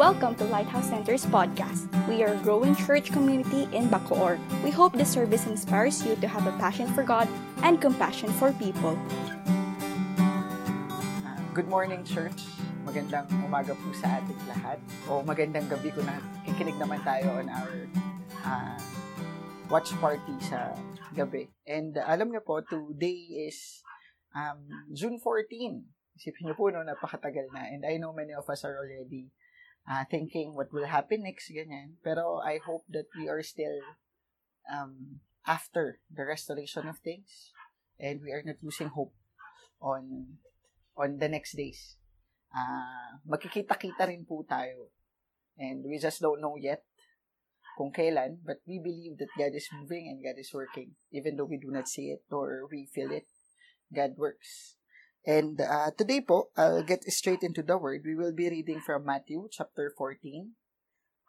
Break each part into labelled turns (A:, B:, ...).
A: Welcome to Lighthouse Center's podcast. We are a growing church community in Bacoor. We hope this service inspires you to have a passion for God and compassion for people.
B: Good morning, church. Magandang umaga po sa ating lahat. O magandang gabi kung nakikinig naman tayo on our uh, watch party sa gabi. And uh, alam niyo po, today is um, June 14. Isipin niyo po, no, napakatagal na. And I know many of us are already uh, thinking what will happen next, ganyan. Pero I hope that we are still um, after the restoration of things and we are not losing hope on on the next days. Uh, magkikita-kita rin po tayo. And we just don't know yet kung kailan, but we believe that God is moving and God is working. Even though we do not see it or we feel it, God works. And uh, today po, I'll get straight into the word. We will be reading from Matthew chapter 14,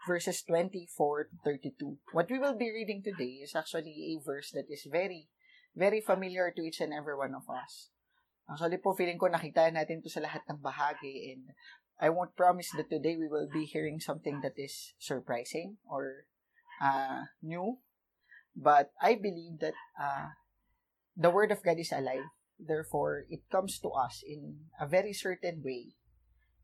B: verses 24 to 32. What we will be reading today is actually a verse that is very, very familiar to each and every one of us. Actually po, feeling ko nakita natin to sa lahat ng bahagi and I won't promise that today we will be hearing something that is surprising or uh, new. But I believe that uh, the Word of God is alive Therefore, it comes to us in a very certain way.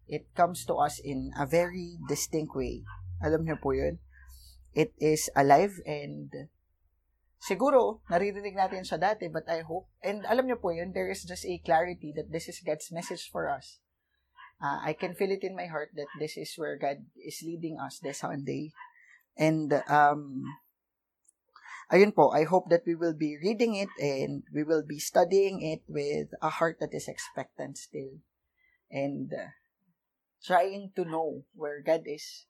B: It comes to us in a very distinct way. Alam niyo po yun? It is alive and siguro, naririnig natin sa dati, but I hope, and alam niyo po yun, there is just a clarity that this is God's message for us. Uh, I can feel it in my heart that this is where God is leading us this Sunday. And um, ayun po, I hope that we will be reading it and we will be studying it with a heart that is expectant still. And uh, trying to know where God is,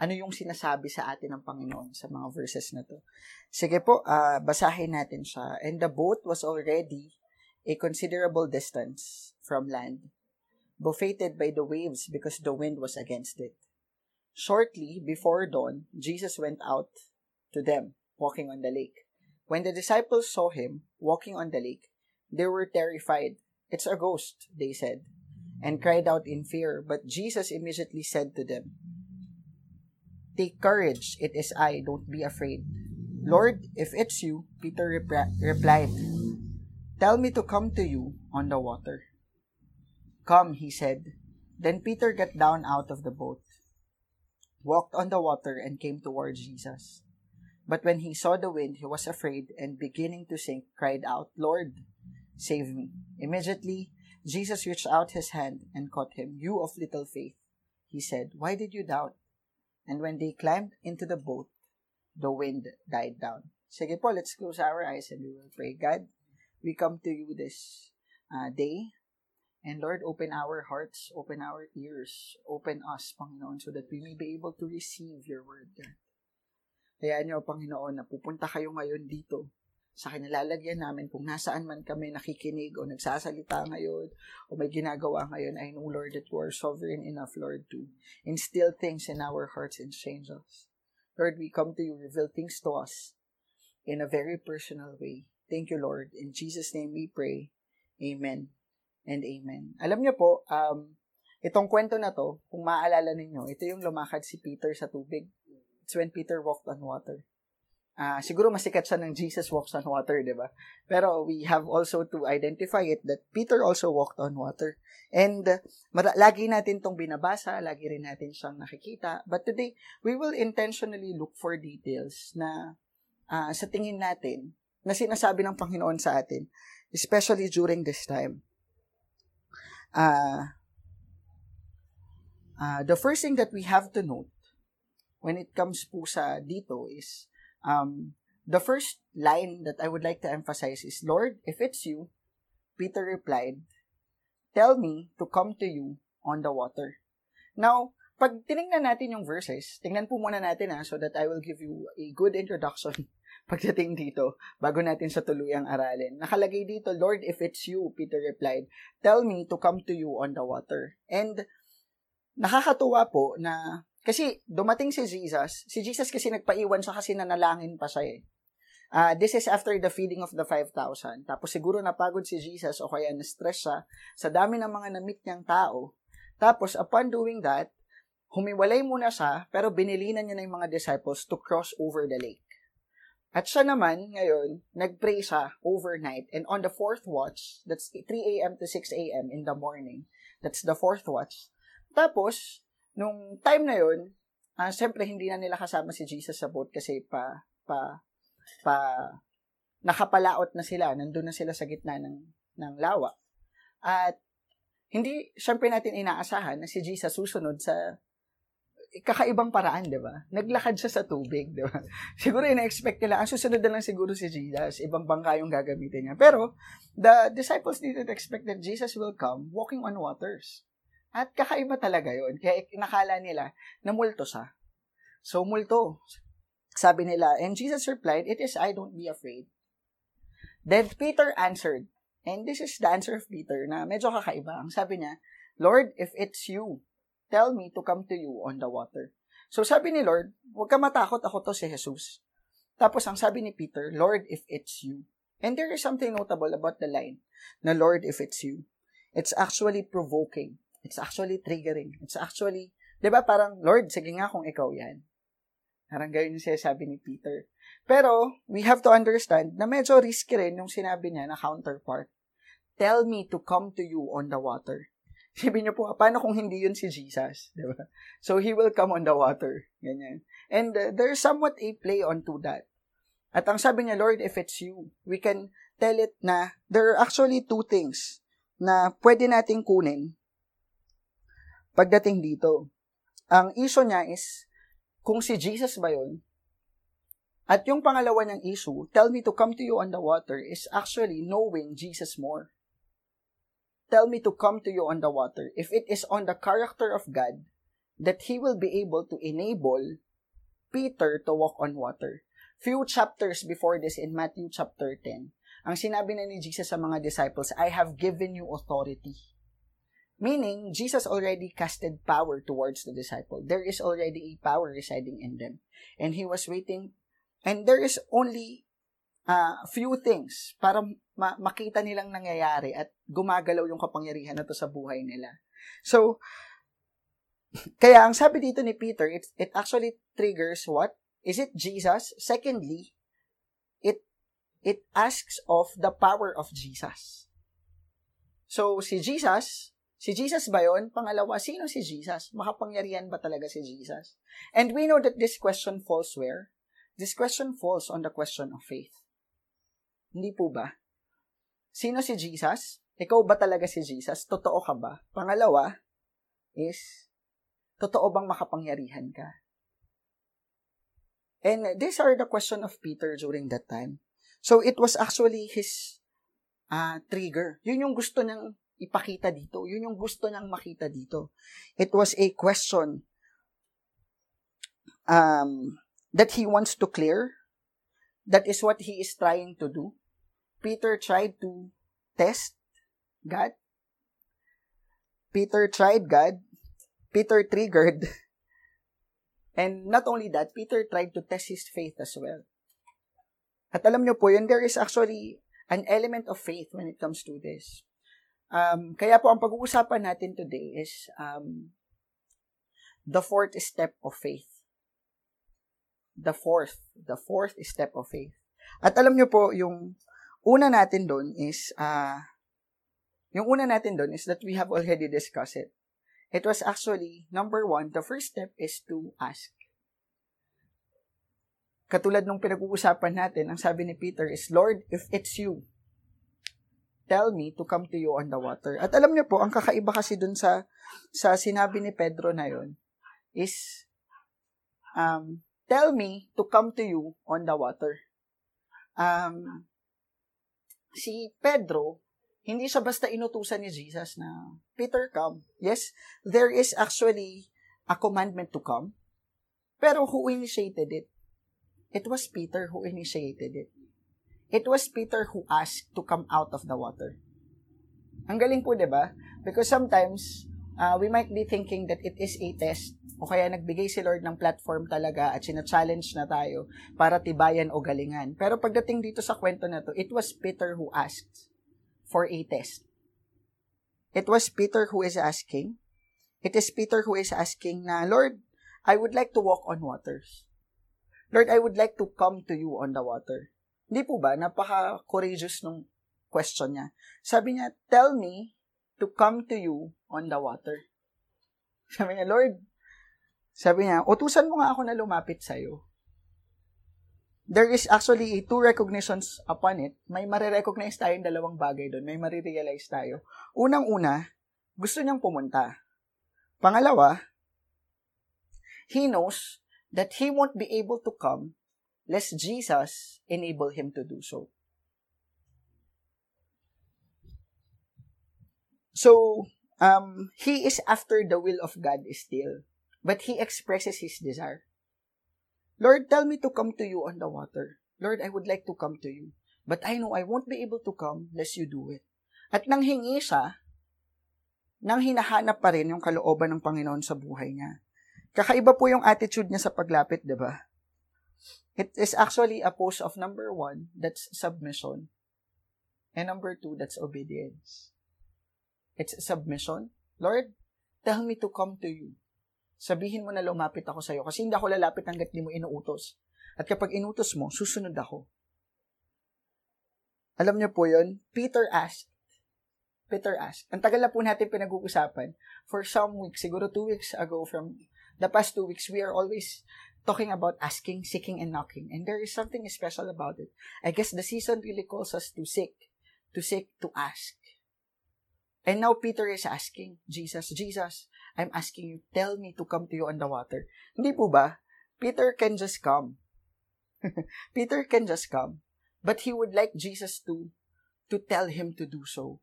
B: ano yung sinasabi sa atin ng Panginoon sa mga verses na to. Sige po, uh, basahin natin siya. And the boat was already a considerable distance from land, buffeted by the waves because the wind was against it. Shortly before dawn, Jesus went out to them walking on the lake. When the disciples saw him walking on the lake, they were terrified. It's a ghost, they said, and cried out in fear. But Jesus immediately said to them, Take courage, it is I, don't be afraid. Lord, if it's you, Peter replied, Tell me to come to you on the water. Come, he said. Then Peter got down out of the boat, walked on the water, and came towards Jesus. But when he saw the wind, he was afraid and beginning to sink, cried out, Lord, save me. Immediately, Jesus reached out his hand and caught him. You of little faith, he said, why did you doubt? And when they climbed into the boat, the wind died down. Sige po, let's close our eyes and we will pray. God, we come to you this uh, day. And Lord, open our hearts, open our ears, open us, Panginoon, so that we may be able to receive your word, God. Kaya nyo, Panginoon, na pupunta kayo ngayon dito sa kinalalagyan namin kung nasaan man kami nakikinig o nagsasalita ngayon o may ginagawa ngayon, I know, Lord, that you are sovereign enough, Lord, to instill things in our hearts and change us. Lord, we come to you, reveal things to us in a very personal way. Thank you, Lord. In Jesus' name we pray. Amen and amen. Alam niyo po, um, itong kwento na to, kung maaalala ninyo, ito yung lumakad si Peter sa tubig. It's when Peter walked on water. Uh, siguro masikat siya ng Jesus walks on water, di ba? Pero we have also to identify it that Peter also walked on water. And uh, lagi natin tong binabasa, lagi rin natin siyang nakikita. But today, we will intentionally look for details na uh, sa tingin natin, na sinasabi ng Panginoon sa atin, especially during this time. Uh, uh, the first thing that we have to note when it comes po sa dito is um, the first line that I would like to emphasize is, Lord, if it's you, Peter replied, tell me to come to you on the water. Now, pag tinignan natin yung verses, tingnan po muna natin ha, so that I will give you a good introduction pagdating dito, bago natin sa tuluyang aralin. Nakalagay dito, Lord, if it's you, Peter replied, tell me to come to you on the water. And nakakatuwa po na kasi dumating si Jesus, si Jesus kasi nagpaiwan siya kasi nanalangin pa siya eh. Uh, this is after the feeding of the 5,000. Tapos siguro napagod si Jesus o kaya na-stress siya sa dami ng mga na-meet niyang tao. Tapos upon doing that, humiwalay muna siya, pero binilinan niya yung mga disciples to cross over the lake. At siya naman, ngayon, nag-pray siya overnight. And on the fourth watch, that's 3 a.m. to 6 a.m. in the morning, that's the fourth watch. Tapos, nung time na yun, uh, siyempre hindi na nila kasama si Jesus sa boat kasi pa, pa, pa, nakapalaot na sila, nandun na sila sa gitna ng, ng lawa. At, hindi, siyempre natin inaasahan na si Jesus susunod sa kakaibang paraan, di ba? Naglakad siya sa tubig, di ba? Siguro ina-expect nila, ang susunod na lang siguro si Jesus, ibang bangka yung gagamitin niya. Pero, the disciples didn't expect that Jesus will come walking on waters. At kakaiba talaga yon Kaya nakala nila na multo siya. So, multo. Sabi nila, and Jesus replied, It is I, don't be afraid. Then Peter answered, and this is the answer of Peter na medyo kakaiba. Ang sabi niya, Lord, if it's you, tell me to come to you on the water. So sabi ni Lord, huwag ka matakot, ako to si Jesus. Tapos ang sabi ni Peter, Lord, if it's you. And there is something notable about the line na Lord, if it's you. It's actually provoking. It's actually triggering. It's actually, di ba parang, Lord, sige nga kung ikaw yan. Parang ganyan yung sinasabi ni Peter. Pero, we have to understand na medyo risky rin yung sinabi niya na counterpart. Tell me to come to you on the water. Sabi niyo po, paano kung hindi yun si Jesus? Di ba? So, He will come on the water. Ganyan. And uh, there's somewhat a play onto that. At ang sabi niya, Lord, if it's you, we can tell it na there are actually two things na pwede nating kunin pagdating dito. Ang issue niya is, kung si Jesus ba yun, at yung pangalawa niyang issue, tell me to come to you on the water, is actually knowing Jesus more tell me to come to you on the water, if it is on the character of God, that He will be able to enable Peter to walk on water. Few chapters before this in Matthew chapter 10, ang sinabi na ni Jesus sa mga disciples, I have given you authority. Meaning, Jesus already casted power towards the disciple. There is already a power residing in them. And He was waiting, and there is only uh, few things para ma- makita nilang nangyayari at gumagalaw yung kapangyarihan na to sa buhay nila. So, kaya ang sabi dito ni Peter, it, it actually triggers what? Is it Jesus? Secondly, it it asks of the power of Jesus. So, si Jesus, si Jesus ba yun? Pangalawa, sino si Jesus? Makapangyarihan ba talaga si Jesus? And we know that this question falls where? This question falls on the question of faith. Hindi po ba? Sino si Jesus? Ikaw ba talaga si Jesus? Totoo ka ba? Pangalawa is, totoo bang makapangyarihan ka? And these are the question of Peter during that time. So it was actually his uh, trigger. Yun yung gusto niyang ipakita dito. Yun yung gusto niyang makita dito. It was a question um, that he wants to clear. That is what he is trying to do. Peter tried to test God. Peter tried God. Peter triggered. And not only that, Peter tried to test his faith as well. At alam nyo po, yun, there is actually an element of faith when it comes to this. Um, kaya po, ang pag-uusapan natin today is um, the fourth step of faith. The fourth. The fourth step of faith. At alam nyo po, yung una natin doon is, uh, yung una natin doon is that we have already discussed it. It was actually, number one, the first step is to ask. Katulad nung pinag-uusapan natin, ang sabi ni Peter is, Lord, if it's you, tell me to come to you on the water. At alam niyo po, ang kakaiba kasi dun sa, sa sinabi ni Pedro na yon is, um, tell me to come to you on the water. Um, si Pedro, hindi siya basta inutusan ni Jesus na, Peter, come. Yes, there is actually a commandment to come. Pero who initiated it? It was Peter who initiated it. It was Peter who asked to come out of the water. Ang galing po, di ba? Because sometimes, uh, we might be thinking that it is a test o kaya nagbigay si Lord ng platform talaga at sina-challenge na tayo para tibayan o galingan. Pero pagdating dito sa kwento na to, it was Peter who asked for a test. It was Peter who is asking It is Peter who is asking na, Lord, I would like to walk on waters. Lord, I would like to come to you on the water. Hindi po ba? Napaka-courageous nung question niya. Sabi niya, tell me to come to you on the water. Sabi niya, Lord, sabi niya, utusan mo nga ako na lumapit sa'yo. There is actually two recognitions upon it. May marirecognize tayong dalawang bagay doon. May marirealize tayo. Unang-una, gusto niyang pumunta. Pangalawa, he knows that he won't be able to come lest Jesus enable him to do so. So, um, he is after the will of God still, but he expresses his desire. Lord, tell me to come to you on the water. Lord, I would like to come to you. But I know I won't be able to come unless you do it. At nang hingi siya, nang hinahanap pa rin yung kalooban ng Panginoon sa buhay niya. Kakaiba po yung attitude niya sa paglapit, di ba? It is actually a pose of number one, that's submission. And number two, that's obedience. It's submission. Lord, tell me to come to you. Sabihin mo na lumapit ako sa iyo kasi hindi ako lalapit hanggat di mo inuutos. At kapag inutos mo, susunod ako. Alam niyo po yun? Peter asked. Peter asked. Ang tagal na po natin pinag-uusapan. For some weeks, siguro two weeks ago from the past two weeks, we are always talking about asking, seeking, and knocking. And there is something special about it. I guess the season really calls us to seek, to seek, to ask. And now Peter is asking Jesus, Jesus, I'm asking you, tell me to come to you on the water. Hindi po ba? Peter can just come. Peter can just come. But he would like Jesus to, to tell him to do so.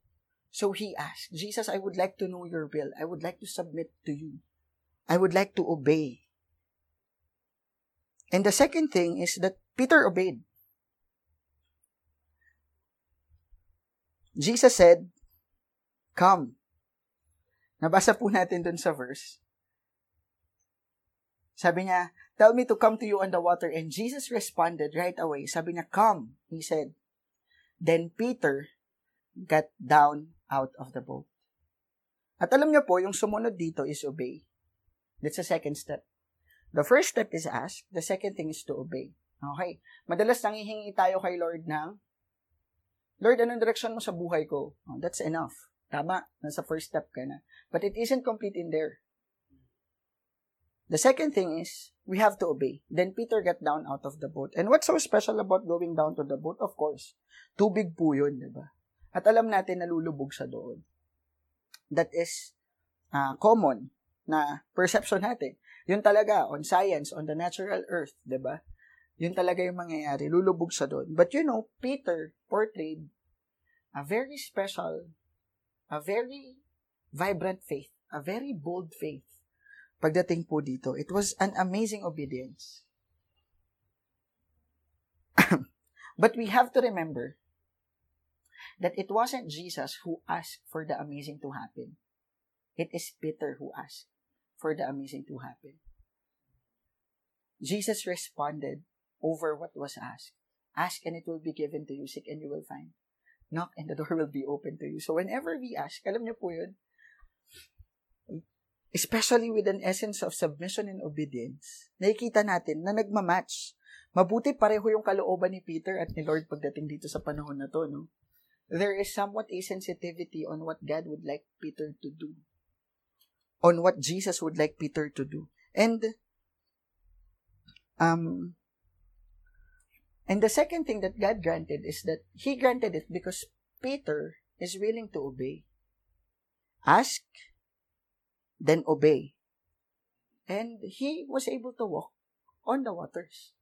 B: So he asked, Jesus, I would like to know your will. I would like to submit to you. I would like to obey. And the second thing is that Peter obeyed. Jesus said, Come. Nabasa po natin dun sa verse. Sabi niya, Tell me to come to you on the water. And Jesus responded right away. Sabi niya, Come, he said. Then Peter got down out of the boat. At alam niyo po, yung sumunod dito is obey. That's the second step. The first step is ask. The second thing is to obey. Okay. Madalas nangihingi tayo kay Lord ng, Lord, anong direction mo sa buhay ko? Oh, that's enough. Tama, nasa first step ka na. But it isn't complete in there. The second thing is, we have to obey. Then Peter got down out of the boat. And what's so special about going down to the boat? Of course, tubig po yun, di ba? At alam natin nalulubog sa doon. That is uh, common na perception natin. Yun talaga, on science, on the natural earth, di ba? Yun talaga yung mangyayari, lulubog sa doon. But you know, Peter portrayed a very special a very vibrant faith, a very bold faith. Pagdating po dito, it was an amazing obedience. but we have to remember that it wasn't Jesus who asked for the amazing to happen. It is Peter who asked for the amazing to happen. Jesus responded over what was asked. Ask and it will be given to you. Seek and you will find knock and the door will be open to you. So whenever we ask, alam niyo po yun, especially with an essence of submission and obedience, nakikita natin na nagmamatch. Mabuti pareho yung kalooban ni Peter at ni Lord pagdating dito sa panahon na to, no? There is somewhat a sensitivity on what God would like Peter to do. On what Jesus would like Peter to do. And, um, And the second thing that God granted is that He granted it because Peter is willing to obey. Ask, then obey. And he was able to walk on the waters.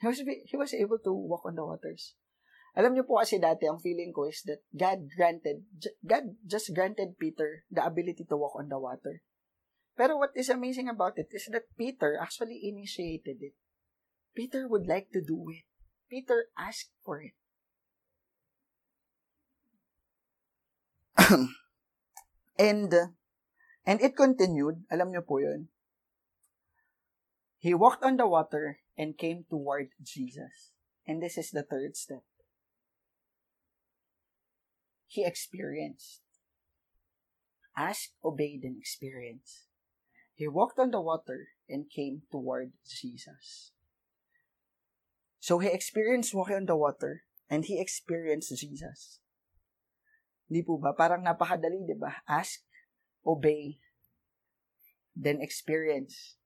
B: He was, he was able to walk on the waters. Alam niyo po kasi dati, ang feeling ko is that God granted, God just granted Peter the ability to walk on the water. Pero what is amazing about it is that Peter actually initiated it. Peter would like to do it. Peter asked for it. and and it continued, alam niyo po 'yun. He walked on the water and came toward Jesus. And this is the third step. He experienced. ask, obeyed, and experience. He walked on the water and came toward Jesus. So he experienced walking on the water and he experienced Jesus. Hindi po ba? Parang napakadali, di ba? Ask, obey, then experience.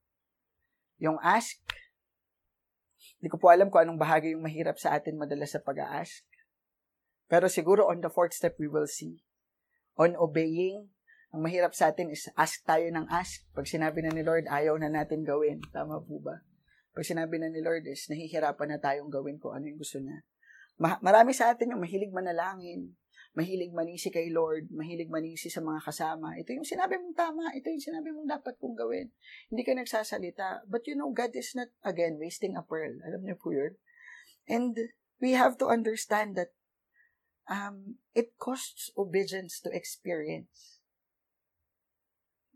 B: Yung ask, hindi ko po alam kung anong bahagi yung mahirap sa atin madalas sa pag-ask. Pero siguro on the fourth step, we will see. On obeying, ang mahirap sa atin is ask tayo ng ask. Pag sinabi na ni Lord, ayaw na natin gawin. Tama po ba? Pag sinabi na ni Lord is, nahihirapan na tayong gawin kung ano yung gusto niya. Ma- marami sa atin yung mahilig manalangin, mahilig manisi kay Lord, mahilig manisi sa mga kasama. Ito yung sinabi mong tama, ito yung sinabi mong dapat kong gawin. Hindi ka nagsasalita. But you know, God is not, again, wasting a pearl. Alam niyo po yun? And we have to understand that um, it costs obedience to experience.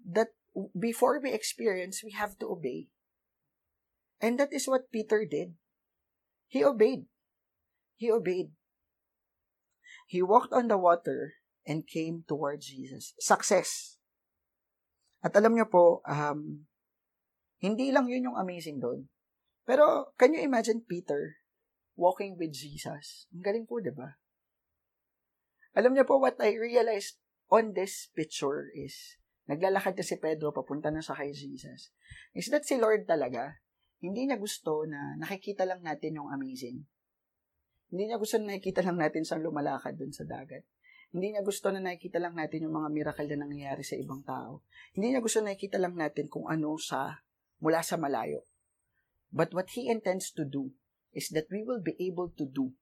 B: That before we experience, we have to obey. And that is what Peter did. He obeyed. He obeyed. He walked on the water and came towards Jesus. Success. At alam niyo po, um, hindi lang yun yung amazing doon. Pero, can you imagine Peter walking with Jesus? Ang galing po, di ba? Alam niyo po, what I realized on this picture is, naglalakad na si Pedro papunta na sa kay Jesus. Is that si Lord talaga, hindi niya gusto na nakikita lang natin yung amazing. Hindi niya gusto na nakikita lang natin saan lumalakad dun sa dagat. Hindi niya gusto na nakikita lang natin yung mga miracle na nangyayari sa ibang tao. Hindi niya gusto na nakikita lang natin kung ano sa mula sa malayo. But what He intends to do is that we will be able to do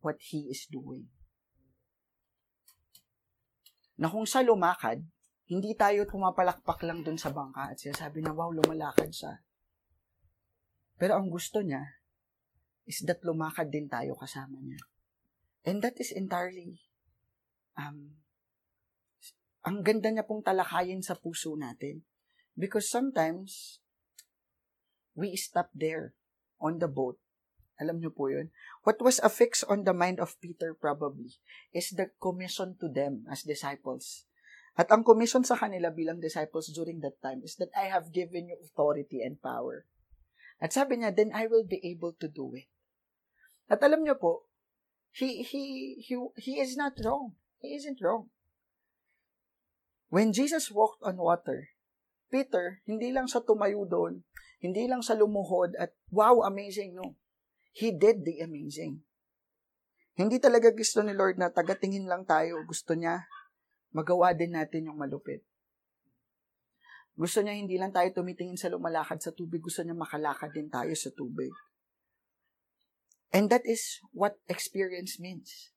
B: what He is doing. Na kung sa lumakad, hindi tayo pumapalakpak lang dun sa bangka at sinasabi na, wow, lumalakad siya. Pero ang gusto niya, is that lumakad din tayo kasama niya. And that is entirely, um, ang ganda niya pong talakayin sa puso natin. Because sometimes, we stop there on the boat. Alam niyo po yun? What was affixed on the mind of Peter probably is the commission to them as disciples. At ang commission sa kanila bilang disciples during that time is that I have given you authority and power. At sabi niya, then I will be able to do it. At alam niyo po, he, he, he, he is not wrong. He isn't wrong. When Jesus walked on water, Peter, hindi lang sa tumayo doon, hindi lang sa lumuhod at wow, amazing, no. He did the amazing. Hindi talaga gusto ni Lord na tagatingin lang tayo. Gusto niya, magawa din natin yung malupit. Gusto niya hindi lang tayo tumitingin sa lumalakad sa tubig, gusto niya makalakad din tayo sa tubig. And that is what experience means.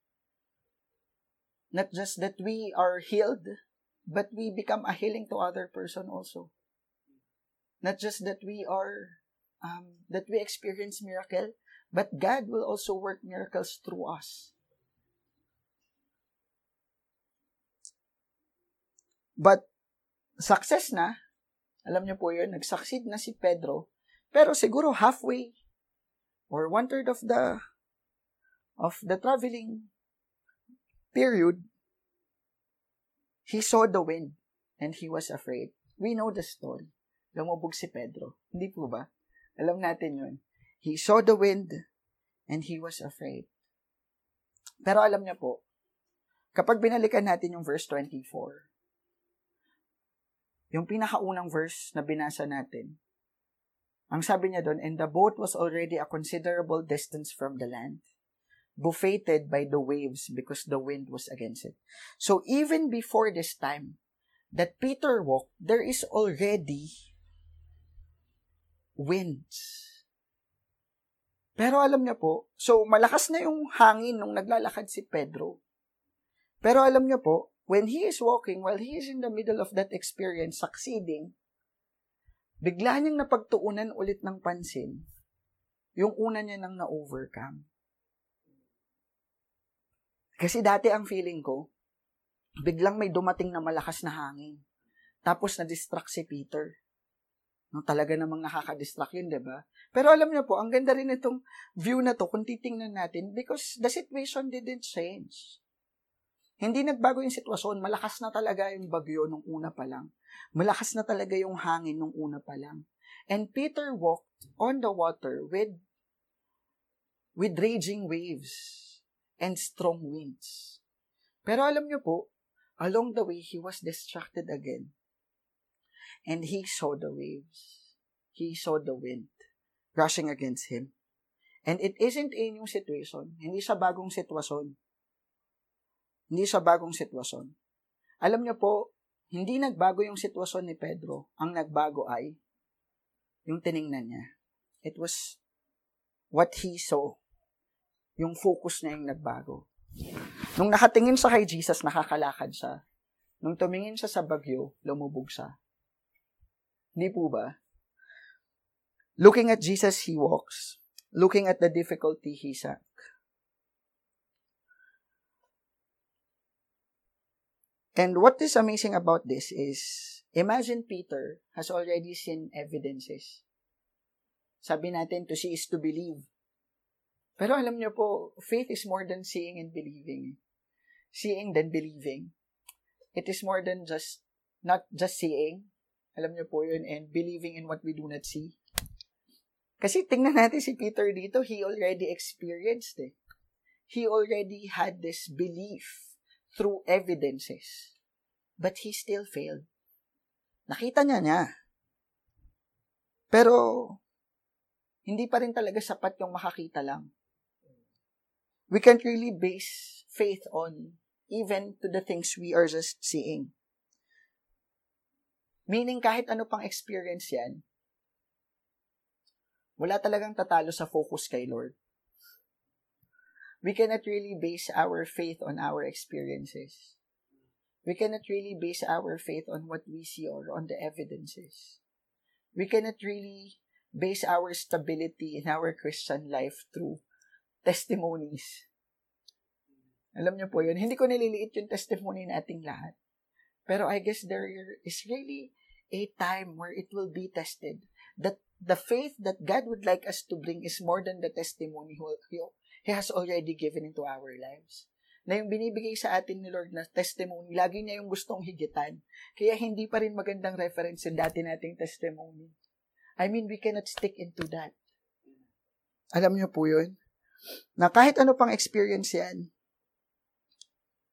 B: Not just that we are healed, but we become a healing to other person also. Not just that we are, um, that we experience miracle, but God will also work miracles through us. But, success na, alam niyo po yun, nag-succeed na si Pedro, pero siguro halfway or one third of the of the traveling period, he saw the wind and he was afraid. We know the story. Lumubog si Pedro. Hindi po ba? Alam natin yun. He saw the wind and he was afraid. Pero alam niya po, kapag binalikan natin yung verse 24, yung pinakaunang verse na binasa natin, ang sabi niya doon, and the boat was already a considerable distance from the land, buffeted by the waves because the wind was against it. So even before this time that Peter walked, there is already winds. Pero alam niya po, so malakas na yung hangin nung naglalakad si Pedro. Pero alam niya po, when he is walking, while he is in the middle of that experience, succeeding, bigla niyang napagtuunan ulit ng pansin yung una niya nang na-overcome. Kasi dati ang feeling ko, biglang may dumating na malakas na hangin. Tapos na-distract si Peter. Talaga namang nakaka-distract yun, di ba? Pero alam niyo po, ang ganda rin itong view na to kung titingnan natin because the situation didn't change. Hindi nagbago yung sitwasyon. Malakas na talaga yung bagyo nung una pa lang. Malakas na talaga yung hangin nung una pa lang. And Peter walked on the water with with raging waves and strong winds. Pero alam niyo po, along the way, he was distracted again. And he saw the waves. He saw the wind rushing against him. And it isn't a new situation. Hindi sa bagong sitwasyon. Hindi sa bagong sitwasyon. Alam niyo po, hindi nagbago yung sitwasyon ni Pedro. Ang nagbago ay yung tiningnan niya. It was what he saw. Yung focus niya yung nagbago. Nung nakatingin sa kay Jesus, nakakalakad siya. Nung tumingin siya sa bagyo, lumubog siya. Hindi po ba? Looking at Jesus, he walks. Looking at the difficulty, he sank. And what is amazing about this is, imagine Peter has already seen evidences. Sabi natin, to see is to believe. Pero alam niyo po, faith is more than seeing and believing. Seeing than believing. It is more than just, not just seeing. Alam niyo po yun, and believing in what we do not see. Kasi tingnan natin si Peter dito, he already experienced it. He already had this belief through evidences. But he still failed. Nakita niya niya. Pero, hindi pa rin talaga sapat yung makakita lang. We can't really base faith on even to the things we are just seeing. Meaning kahit ano pang experience yan, wala talagang tatalo sa focus kay Lord we cannot really base our faith on our experiences. We cannot really base our faith on what we see or on the evidences. We cannot really base our stability in our Christian life through testimonies. Alam niyo po yun, hindi ko nililiit yung testimony nating lahat. Pero I guess there is really a time where it will be tested. That the faith that God would like us to bring is more than the testimony He has already given into our lives. Na yung binibigay sa atin ni Lord na testimony, lagi niya yung gustong higitan. Kaya hindi pa rin magandang reference yung dati nating testimony. I mean, we cannot stick into that. Alam niyo po yun? Na kahit ano pang experience yan,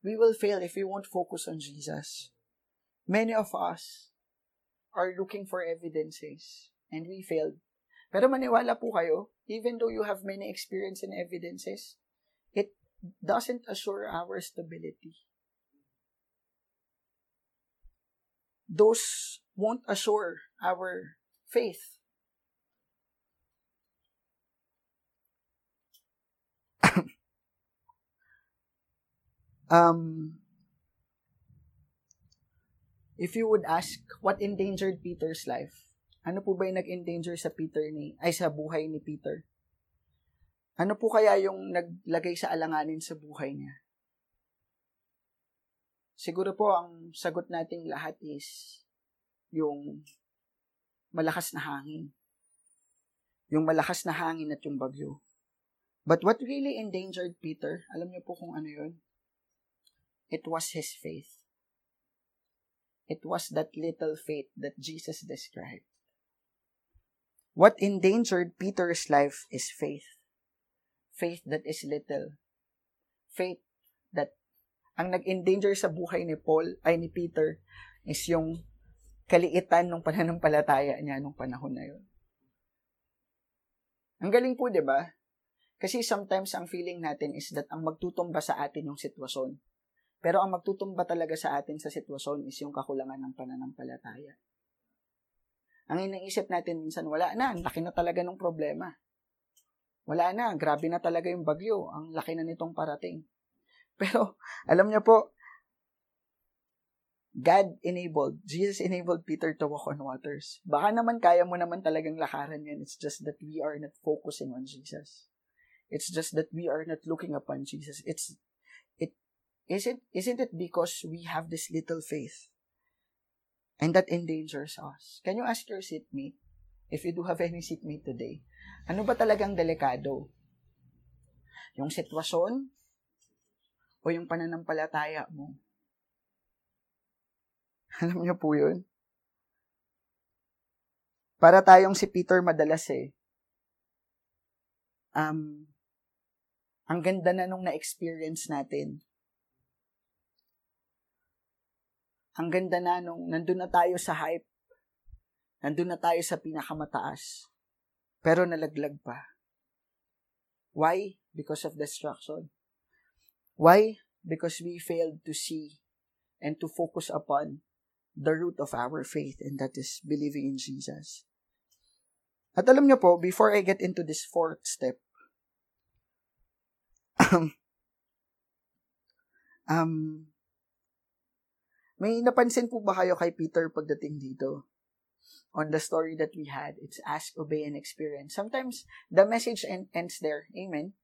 B: we will fail if we won't focus on Jesus. Many of us are looking for evidences and we failed pero maniwala po kayo, even though you have many experience and evidences, it doesn't assure our stability. Those won't assure our faith. um, if you would ask what endangered Peter's life, ano po ba yung nag-endanger sa Peter ni, ay sa buhay ni Peter? Ano po kaya yung naglagay sa alanganin sa buhay niya? Siguro po ang sagot nating lahat is yung malakas na hangin. Yung malakas na hangin at yung bagyo. But what really endangered Peter, alam niyo po kung ano yun? It was his faith. It was that little faith that Jesus described. What endangered Peter's life is faith. Faith that is little. Faith that ang nag-endanger sa buhay ni Paul ay ni Peter is yung kaliitan ng pananampalataya niya nung panahon na yun. Ang galing po, di ba? Kasi sometimes ang feeling natin is that ang magtutumba sa atin yung sitwasyon. Pero ang magtutumba talaga sa atin sa sitwasyon is yung kakulangan ng pananampalataya. Ang iniisip natin minsan, wala na, ang laki na talaga ng problema. Wala na, grabe na talaga yung bagyo, ang laki na nitong parating. Pero, alam niyo po, God enabled, Jesus enabled Peter to walk on waters. Baka naman kaya mo naman talagang lakaran yan. It's just that we are not focusing on Jesus. It's just that we are not looking upon Jesus. It's it isn't isn't it because we have this little faith And that endangers us. Can you ask your seatmate, if you do have any seatmate today, ano ba talagang delikado? Yung sitwasyon o yung pananampalataya mo. Alam niyo po yun? Para tayong si Peter madalas eh. Um, ang ganda na nung na-experience natin. Ang ganda na nung nandun na tayo sa hype. Nandun na tayo sa pinakamataas. Pero nalaglag pa. Why? Because of destruction. Why? Because we failed to see and to focus upon the root of our faith, and that is believing in Jesus. At alam niyo po, before I get into this fourth step, um, um, may napansin po ba kayo kay Peter pagdating dito? On the story that we had, it's ask, obey, and experience. Sometimes, the message en- ends there. Amen?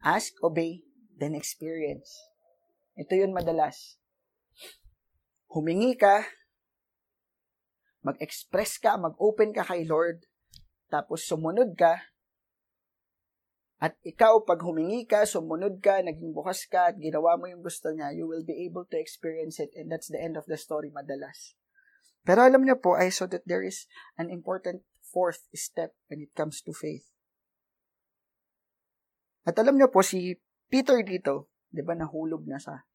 B: Ask, obey, then experience. Ito yun madalas. Humingi ka, mag-express ka, mag-open ka kay Lord, tapos sumunod ka, at ikaw, pag humingi ka, sumunod ka, naging bukas ka, at ginawa mo yung gusto niya, you will be able to experience it, and that's the end of the story madalas. Pero alam niyo po, I saw that there is an important fourth step when it comes to faith. At alam niyo po, si Peter dito, di ba nahulog na sa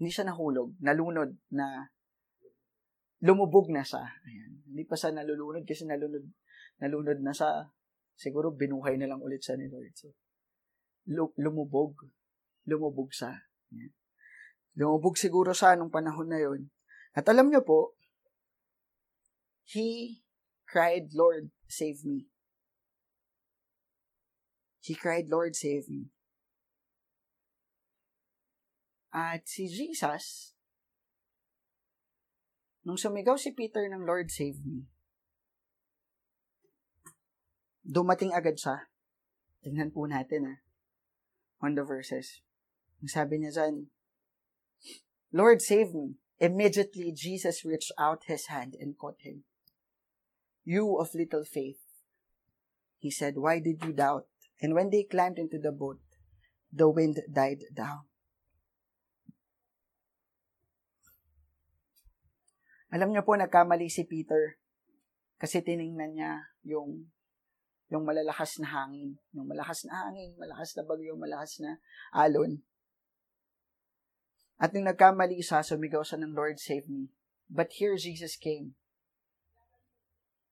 B: hindi siya nahulog, nalunod na lumubog na siya. Ayan. Hindi pa siya nalulunod kasi nalunod, nalunod na siya. Siguro binuhay na lang ulit siya ni Lord. So, lumubog. Lumubog siya. Ayan. Lumubog siguro siya nung panahon na yon. At alam niyo po, he cried, Lord, save me. He cried, Lord, save me. At si Jesus, nung sumigaw si Peter ng Lord, save me, dumating agad siya. Tingnan po natin ah, on the verses. Ang sabi niya dyan, Lord, save me. Immediately, Jesus reached out his hand and caught him. You of little faith, he said, why did you doubt? And when they climbed into the boat, the wind died down. Alam niyo po, nagkamali si Peter kasi tiningnan niya yung yung malalakas na hangin, yung malakas na hangin, malakas na bagyo, malakas na alon. At nung nagkamali siya, sumigaw siya ng Lord, save me. But here Jesus came.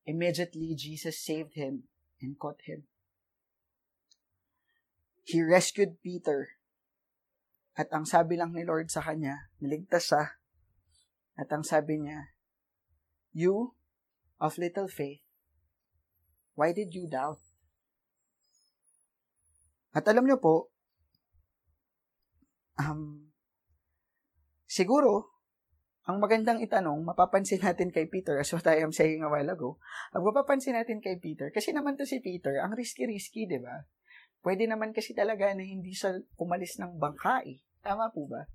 B: Immediately, Jesus saved him and caught him. He rescued Peter. At ang sabi lang ni Lord sa kanya, niligtas siya at ang sabi niya, You of little faith, why did you doubt? At alam niyo po, um, siguro, ang magandang itanong, mapapansin natin kay Peter, as what I am saying a while ago, ang mapapansin natin kay Peter, kasi naman to si Peter, ang risky-risky, di ba? Pwede naman kasi talaga na hindi siya umalis ng bangka eh. Tama po ba?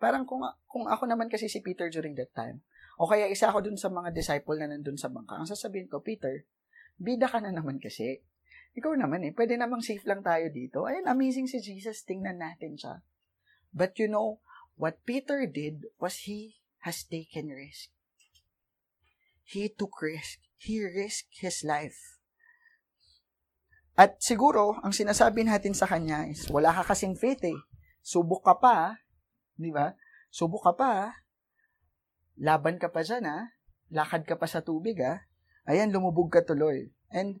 B: Parang kung, kung ako naman kasi si Peter during that time, o kaya isa ako dun sa mga disciple na nandun sa bangka, ang sasabihin ko, Peter, bida ka na naman kasi. Ikaw naman eh, pwede namang safe lang tayo dito. Ayun, amazing si Jesus, tingnan natin siya. But you know, what Peter did was he has taken risk. He took risk. He risked his life. At siguro, ang sinasabi natin sa kanya is, wala ka kasing faith eh. Subok ka pa, Di ba? Subok ka pa, laban ka pa dyan, ha? Lakad ka pa sa tubig, ha? Ayan, lumubog ka tuloy. And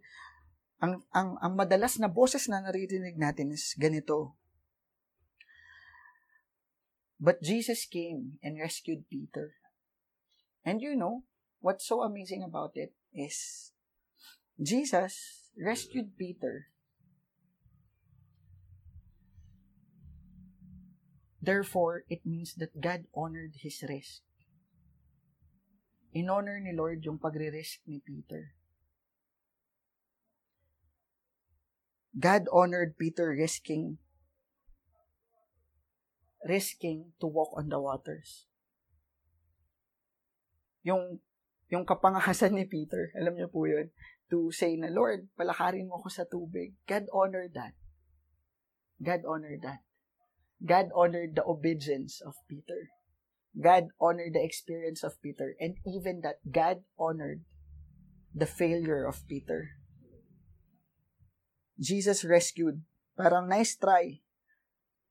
B: ang, ang, ang madalas na boses na naririnig natin is ganito. But Jesus came and rescued Peter. And you know, what's so amazing about it is Jesus rescued Peter Therefore, it means that God honored his risk. In-honor ni Lord yung pagre-risk ni Peter. God honored Peter risking risking to walk on the waters. Yung yung kapangahasan ni Peter, alam niyo po yun, to say na, Lord, palakarin mo ako sa tubig. God honored that. God honored that. God honored the obedience of Peter. God honored the experience of Peter. And even that, God honored the failure of Peter. Jesus rescued. Parang nice try.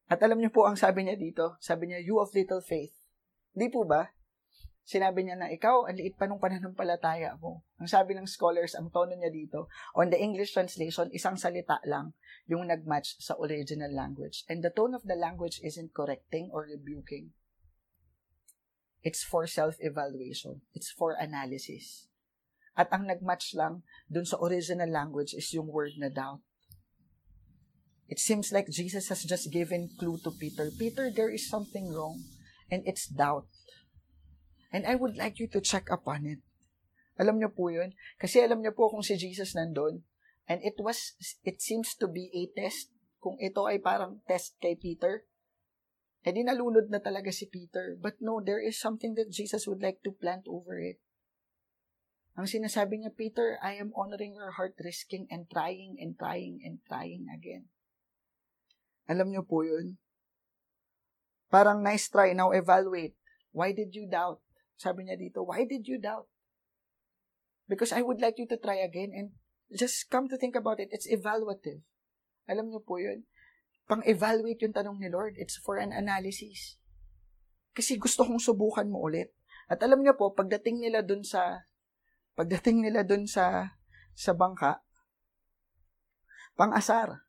B: At alam niyo po ang sabi niya dito, sabi niya, you of little faith. Hindi po ba? Sinabi niya na, ikaw, ang liit pa nung pananampalataya mo. Ang sabi ng scholars, ang tono niya dito, on the English translation, isang salita lang yung nagmatch sa original language. And the tone of the language isn't correcting or rebuking. It's for self-evaluation. It's for analysis. At ang nagmatch lang dun sa original language is yung word na doubt. It seems like Jesus has just given clue to Peter. Peter, there is something wrong, and it's doubt. And I would like you to check upon it. Alam niyo po yun? Kasi alam niyo po kung si Jesus nandun, and it was, it seems to be a test. Kung ito ay parang test kay Peter, eh di nalunod na talaga si Peter. But no, there is something that Jesus would like to plant over it. Ang sinasabi niya, Peter, I am honoring your heart, risking and trying and trying and trying again. Alam niyo po yun? Parang nice try, now evaluate. Why did you doubt? Sabi niya dito, why did you doubt? Because I would like you to try again and just come to think about it. It's evaluative. Alam niyo po yun? Pang-evaluate yung tanong ni Lord. It's for an analysis. Kasi gusto kong subukan mo ulit. At alam niyo po, pagdating nila dun sa pagdating nila dun sa sa bangka, pang-asar.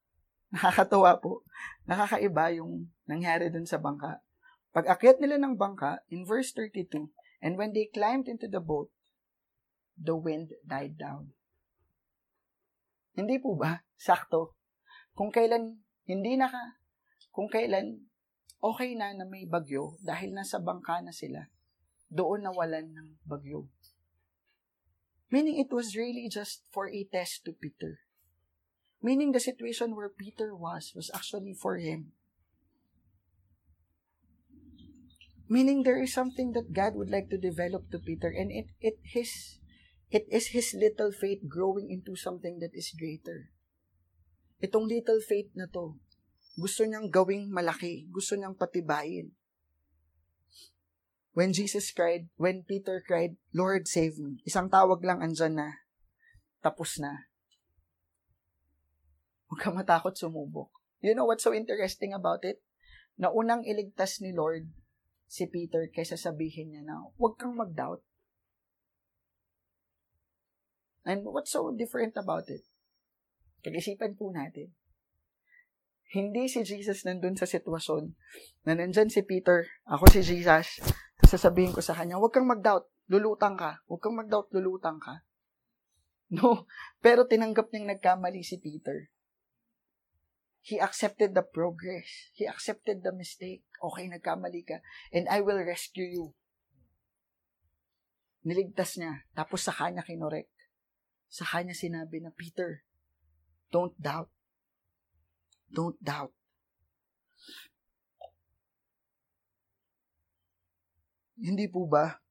B: Nakakatawa po. Nakakaiba yung nangyari dun sa bangka. Pag akyat nila ng bangka, in verse 32, and when they climbed into the boat, the wind died down. Hindi po ba? Sakto. Kung kailan hindi naka, kung kailan okay na na may bagyo dahil nasa bangka na sila, doon nawalan ng bagyo. Meaning it was really just for a test to Peter. Meaning the situation where Peter was, was actually for him. Meaning there is something that God would like to develop to Peter and it, it, his, it is his little faith growing into something that is greater. Itong little faith na to, gusto niyang gawing malaki, gusto niyang patibayin. When Jesus cried, when Peter cried, Lord, save me. Isang tawag lang andyan na, tapos na. Huwag ka matakot sumubok. You know what's so interesting about it? Na unang iligtas ni Lord si Peter kaysa sabihin niya na huwag kang mag-doubt. And what's so different about it? Pag-isipan po natin. Hindi si Jesus nandun sa sitwasyon na nandyan si Peter, ako si Jesus, sasabihin ko sa kanya, huwag kang mag-doubt, lulutang ka. Huwag kang mag-doubt, lulutang ka. No, pero tinanggap niyang nagkamali si Peter. He accepted the progress. He accepted the mistake. Okay, nagkamali ka. And I will rescue you. Niligtas niya. Tapos sa kanya kinorek. Sa kanya sinabi na, Peter, don't doubt. Don't doubt. Hindi po ba?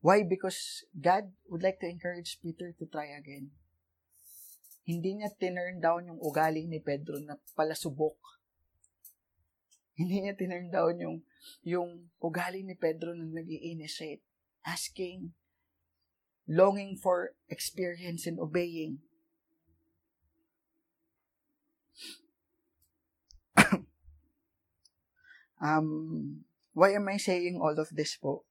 B: Why? Because God would like to encourage Peter to try again. Hindi niya tinurn down yung ugali ni Pedro na palasubok. Hindi niya tinurn down yung, yung ugali ni Pedro na nag initiate asking, longing for experience and obeying. um, why am I saying all of this po?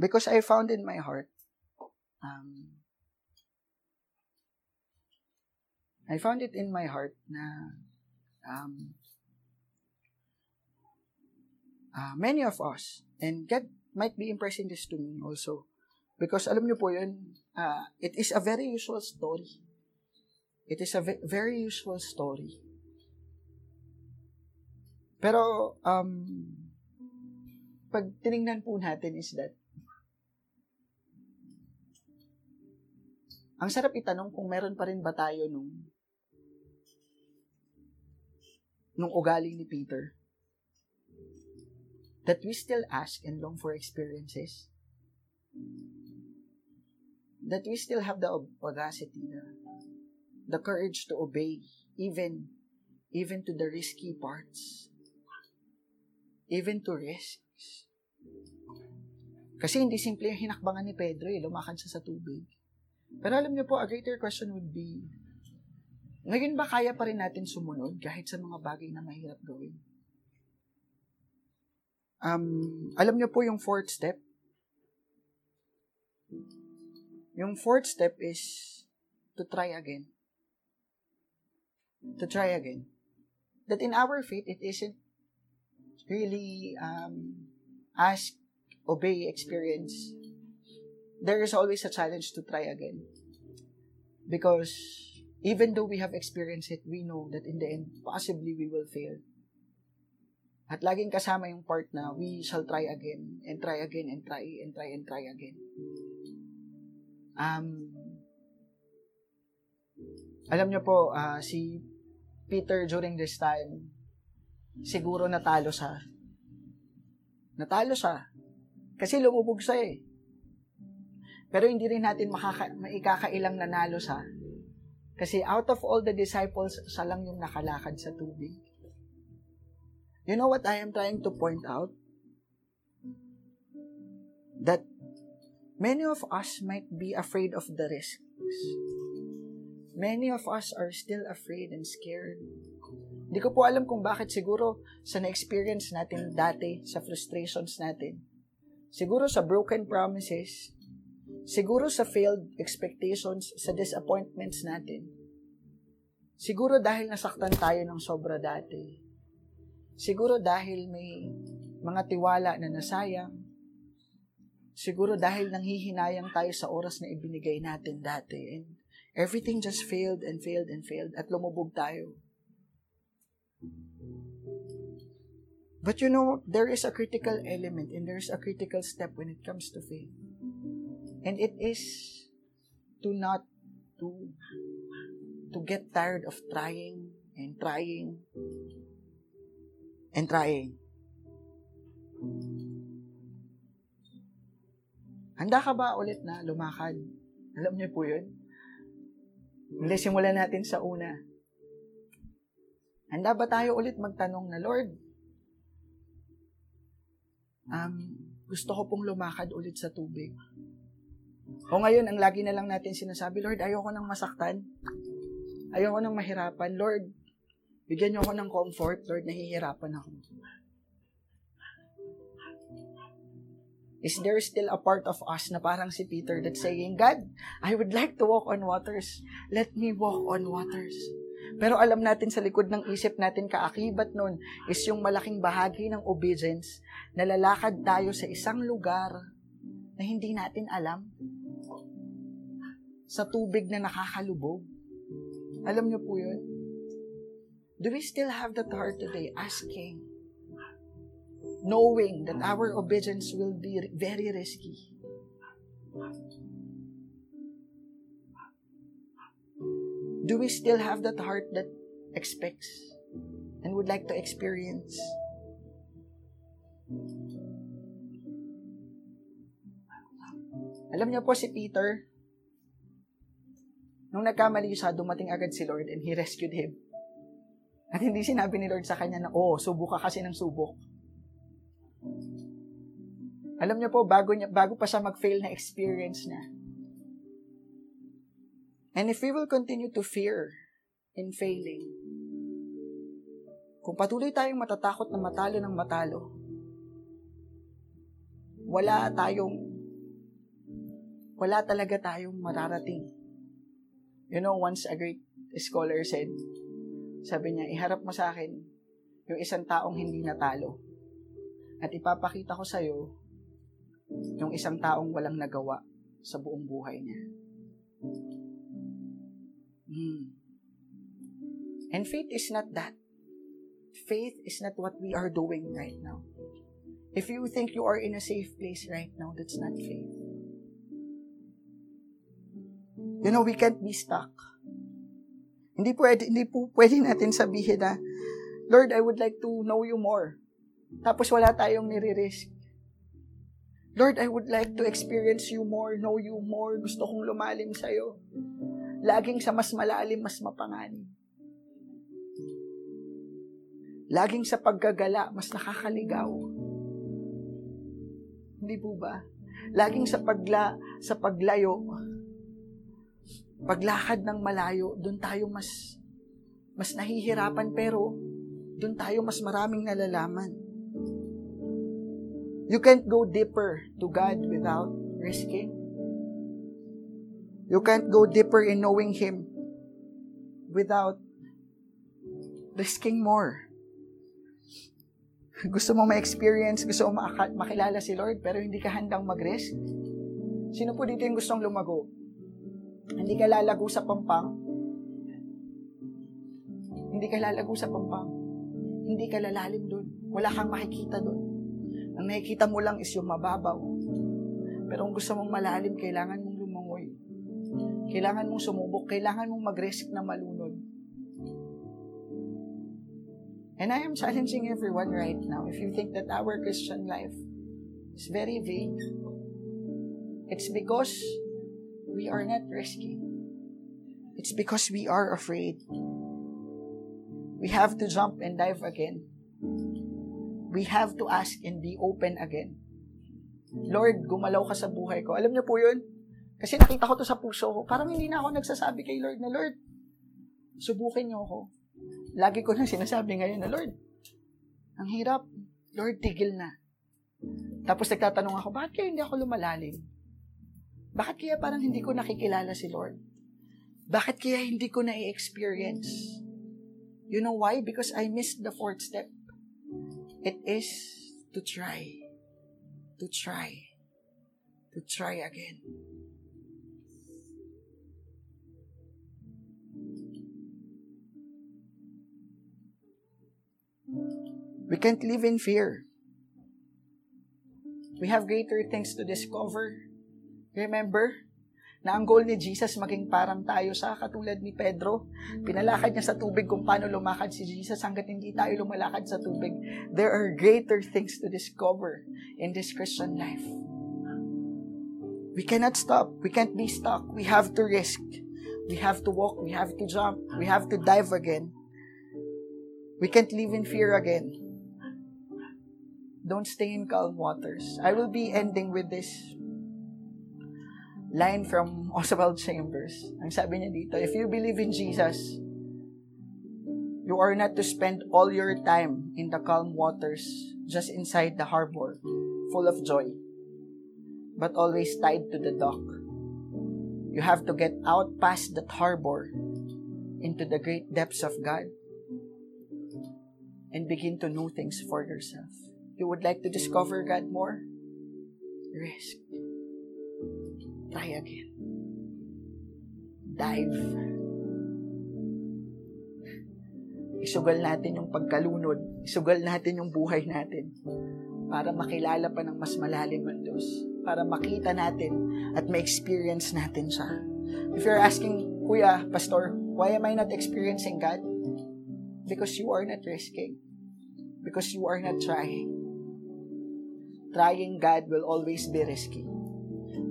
B: Because I found in my heart, um, I found it in my heart na um, uh, many of us, and God might be impressing this to me also, because alam niyo po yun, uh, it is a very usual story. It is a ve- very usual story. Pero, um, pag tinignan po natin is that, ang sarap itanong kung meron pa rin ba tayo nung nung ugali ni Peter that we still ask and long for experiences that we still have the audacity the, the courage to obey even even to the risky parts, even to risks. Kasi hindi simple yung hinakbangan ni Pedro eh, lumakad siya sa tubig. Pero alam niyo po, a greater question would be, ngayon ba kaya pa rin natin sumunod kahit sa mga bagay na mahirap gawin? Um, alam niyo po yung fourth step? Yung fourth step is to try again. To try again. That in our faith, it isn't really um, ask, obey, experience. There is always a challenge to try again. Because even though we have experienced it, we know that in the end, possibly we will fail. At laging kasama yung part na we shall try again, and try again, and try, and try, and try again. Um, alam niyo po, uh, si Peter during this time, siguro natalo siya. Natalo siya. Kasi lumubog siya eh. Pero hindi rin natin makaka, maikakailang nanalo siya kasi out of all the disciples, siya lang yung nakalakad sa tubig. You know what I am trying to point out? That many of us might be afraid of the risks. Many of us are still afraid and scared. Hindi ko po alam kung bakit siguro sa na-experience natin dati, sa frustrations natin. Siguro sa broken promises, Siguro sa failed expectations, sa disappointments natin. Siguro dahil nasaktan tayo ng sobra dati. Siguro dahil may mga tiwala na nasayang. Siguro dahil nanghihinayang tayo sa oras na ibinigay natin dati. And everything just failed and failed and failed at lumubog tayo. But you know, there is a critical element and there is a critical step when it comes to faith. And it is to not to to get tired of trying and trying and trying. Handa ka ba ulit na lumakad? Alam niyo po yun? Hindi, simulan natin sa una. Handa ba tayo ulit magtanong na, Lord, um, gusto ko pong lumakad ulit sa tubig. O ngayon, ang lagi na lang natin sinasabi, Lord, ayoko nang masaktan. Ayoko nang mahirapan. Lord, bigyan niyo ako ng comfort. Lord, nahihirapan ako. Is there still a part of us na parang si Peter that's saying, God, I would like to walk on waters. Let me walk on waters. Pero alam natin sa likod ng isip natin, kaakibat nun is yung malaking bahagi ng obedience na lalakad tayo sa isang lugar na hindi natin alam. Sa tubig na nakakalubog. Alam niyo po yun? Do we still have that heart today asking, knowing that our obedience will be very risky? Do we still have that heart that expects and would like to experience? Alam niyo po si Peter, nung nagkamali siya, dumating agad si Lord and He rescued him. At hindi sinabi ni Lord sa kanya na, oh, subok ka kasi ng subok. Alam niyo po, bago, niya, bago pa siya mag-fail na experience niya. And if we will continue to fear in failing, kung patuloy tayong matatakot na matalo ng matalo, wala tayong wala talaga tayong mararating. You know, once a great scholar said, sabi niya, iharap mo sa akin yung isang taong hindi natalo. At ipapakita ko sa iyo yung isang taong walang nagawa sa buong buhay niya. Hmm. And faith is not that. Faith is not what we are doing right now. If you think you are in a safe place right now, that's not faith. You know, we can't be stuck. Hindi pwede, hindi po pwede natin sabihin na, Lord, I would like to know you more. Tapos wala tayong nire-risk. Lord, I would like to experience you more, know you more. Gusto kong lumalim sa'yo. Laging sa mas malalim, mas mapanganib. Laging sa paggagala, mas nakakaligaw. Hindi po ba? Laging sa pagla sa paglayo, paglakad ng malayo, doon tayo mas mas nahihirapan pero doon tayo mas maraming nalalaman. You can't go deeper to God without risking. You can't go deeper in knowing Him without risking more. Gusto mo ma-experience, gusto mo makilala si Lord, pero hindi ka handang mag-risk? Sino po dito yung gustong lumago? Hindi ka lalago sa pampang? Hindi ka lalago sa pampang. Hindi ka lalalim doon. Wala kang makikita doon. Ang nakikita mo lang is yung mababaw. Pero kung gusto mong malalim, kailangan mong lumangoy. Kailangan mong sumubok. Kailangan mong mag-risk na malunod. And I am challenging everyone right now. If you think that our Christian life is very vague, it's because we are not risking. It's because we are afraid. We have to jump and dive again. We have to ask and be open again. Lord, gumalaw ka sa buhay ko. Alam niyo po yun? Kasi nakita ko to sa puso ko. Parang hindi na ako nagsasabi kay Lord na, Lord, subukin niyo ako. Lagi ko nang sinasabi ngayon na, Lord, ang hirap. Lord, tigil na. Tapos nagtatanong ako, bakit kaya hindi ako lumalalim? Bakit kaya parang hindi ko nakikilala si Lord? Bakit kaya hindi ko na-experience? You know why? Because I missed the fourth step. It is to try. To try. To try again. We can't live in fear. We have greater things to discover. Remember, na ang goal ni Jesus maging parang tayo sa katulad ni Pedro. Pinalakad niya sa tubig kung paano lumakad si Jesus hanggat hindi tayo lumalakad sa tubig. There are greater things to discover in this Christian life. We cannot stop. We can't be stuck. We have to risk. We have to walk. We have to jump. We have to dive again. We can't live in fear again. Don't stay in calm waters. I will be ending with this line from Oswald Chambers. Ang sabi niya dito, if you believe in Jesus, you are not to spend all your time in the calm waters just inside the harbor, full of joy, but always tied to the dock. You have to get out past that harbor into the great depths of God and begin to know things for yourself. You would like to discover God more? Risk. Try again. Dive. Isugal natin yung pagkalunod. Isugal natin yung buhay natin para makilala pa ng mas malalim ang Diyos. Para makita natin at ma-experience natin siya. If you're asking, Kuya, Pastor, why am I not experiencing God? Because you are not risking. Because you are not trying. Trying God will always be risky.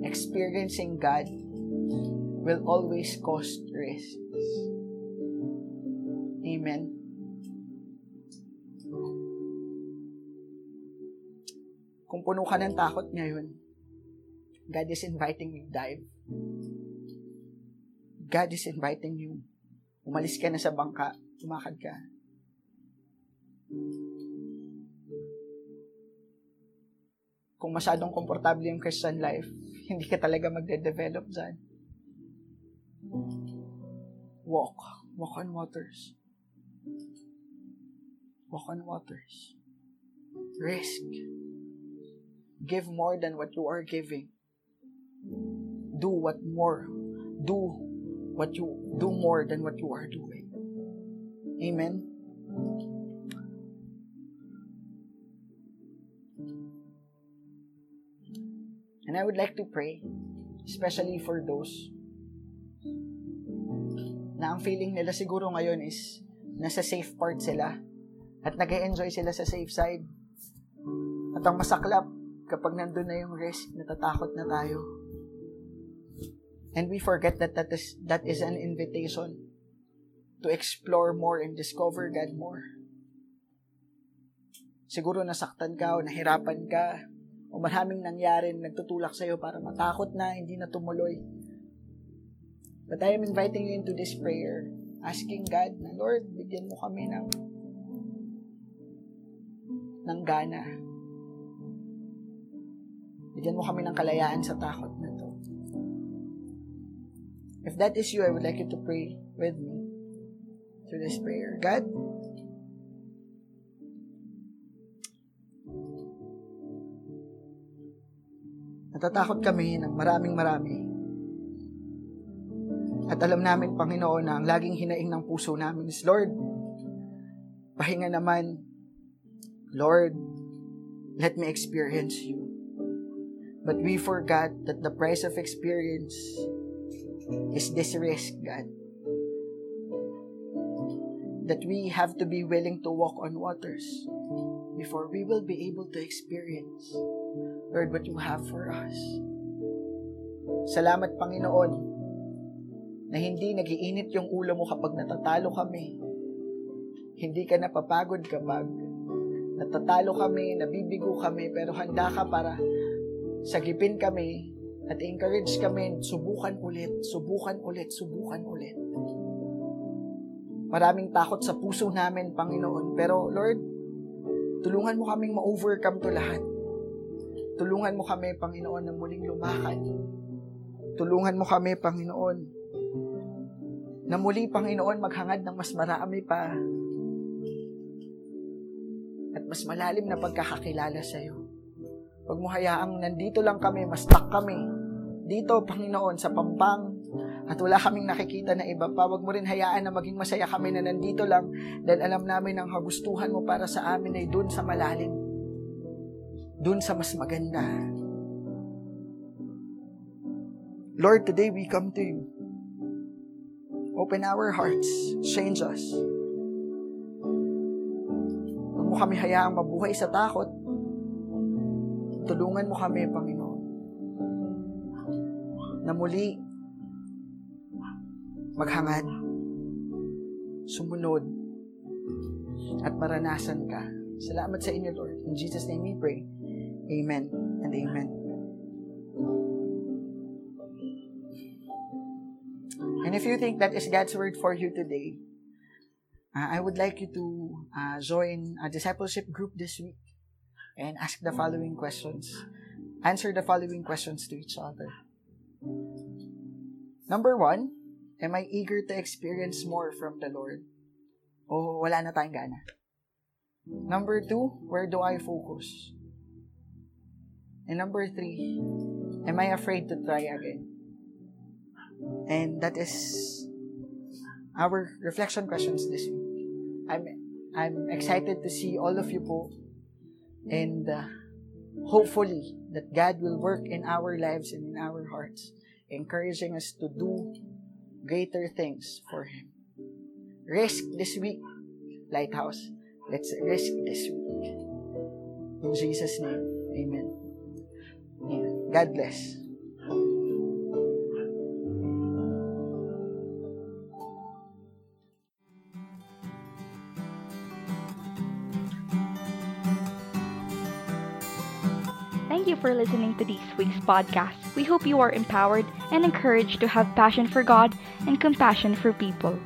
B: Experiencing God will always cost risks. Amen. Kung puno ka ng takot ngayon, God is inviting you to dive. God is inviting you. Umalis ka na sa bangka, umakad ka. kung masyadong komportable yung Christian life, hindi ka talaga magde-develop dyan. Walk. Walk on waters. Walk on waters. Risk. Give more than what you are giving. Do what more. Do what you do more than what you are doing. Amen. And I would like to pray, especially for those na ang feeling nila siguro ngayon is nasa safe part sila at nag enjoy sila sa safe side. At ang masaklap, kapag nandun na yung risk, natatakot na tayo. And we forget that that is, that is an invitation to explore more and discover God more. siguro nasaktan ka o nahirapan ka o maraming nangyari na nagtutulak sa'yo para matakot na, hindi na tumuloy. But I am inviting you into this prayer, asking God na, Lord, bigyan mo kami ng ng gana. Bigyan mo kami ng kalayaan sa takot na to. If that is you, I would like you to pray with me through this prayer. God, Natatakot kami ng maraming marami. At alam namin, Panginoon, na ang laging hinaing ng puso namin is, Lord, pahinga naman, Lord, let me experience you. But we forgot that the price of experience is this risk, God. That we have to be willing to walk on waters before we will be able to experience Lord, what you have for us. Salamat, Panginoon, na hindi nagiinit yung ulo mo kapag natatalo kami. Hindi ka napapagod kapag natatalo kami, nabibigo kami, pero handa ka para sagipin kami at encourage kami, subukan ulit, subukan ulit, subukan ulit. Maraming takot sa puso namin, Panginoon. Pero Lord, tulungan mo kaming ma-overcome to lahat. Tulungan mo kami, Panginoon, na muling lumakad. Tulungan mo kami, Panginoon, na muli, Panginoon, maghangad ng mas marami pa at mas malalim na pagkakakilala sa iyo. Huwag mo hayaang nandito lang kami, mas stuck kami. Dito, Panginoon, sa pampang, at wala kaming nakikita na iba pa. Huwag mo rin hayaan na maging masaya kami na nandito lang dahil alam namin ang kagustuhan mo para sa amin ay doon sa malalim dun sa mas maganda. Lord, today we come to you. Open our hearts. Change us. Huwag mo kami hayaang mabuhay sa takot. Tulungan mo kami, Panginoon. Na muli, maghangad, sumunod, at maranasan ka. Salamat sa inyo, Lord. In Jesus' name we pray. Amen and amen. And if you think that is God's word for you today, uh, I would like you to uh, join a discipleship group this week and ask the following questions. Answer the following questions to each other. Number one, am I eager to experience more from the Lord? O wala na tayong gana? Number two, where do I focus? And number three, am I afraid to try again? And that is our reflection questions this week. I'm I'm excited to see all of you po and uh, hopefully that God will work in our lives and in our hearts, encouraging us to do greater things for Him. Risk this week, Lighthouse. Let's risk this week. In Jesus' name, Amen. God bless.
A: For listening to this week's podcast. We hope you are empowered and encouraged to have passion for God and compassion for people.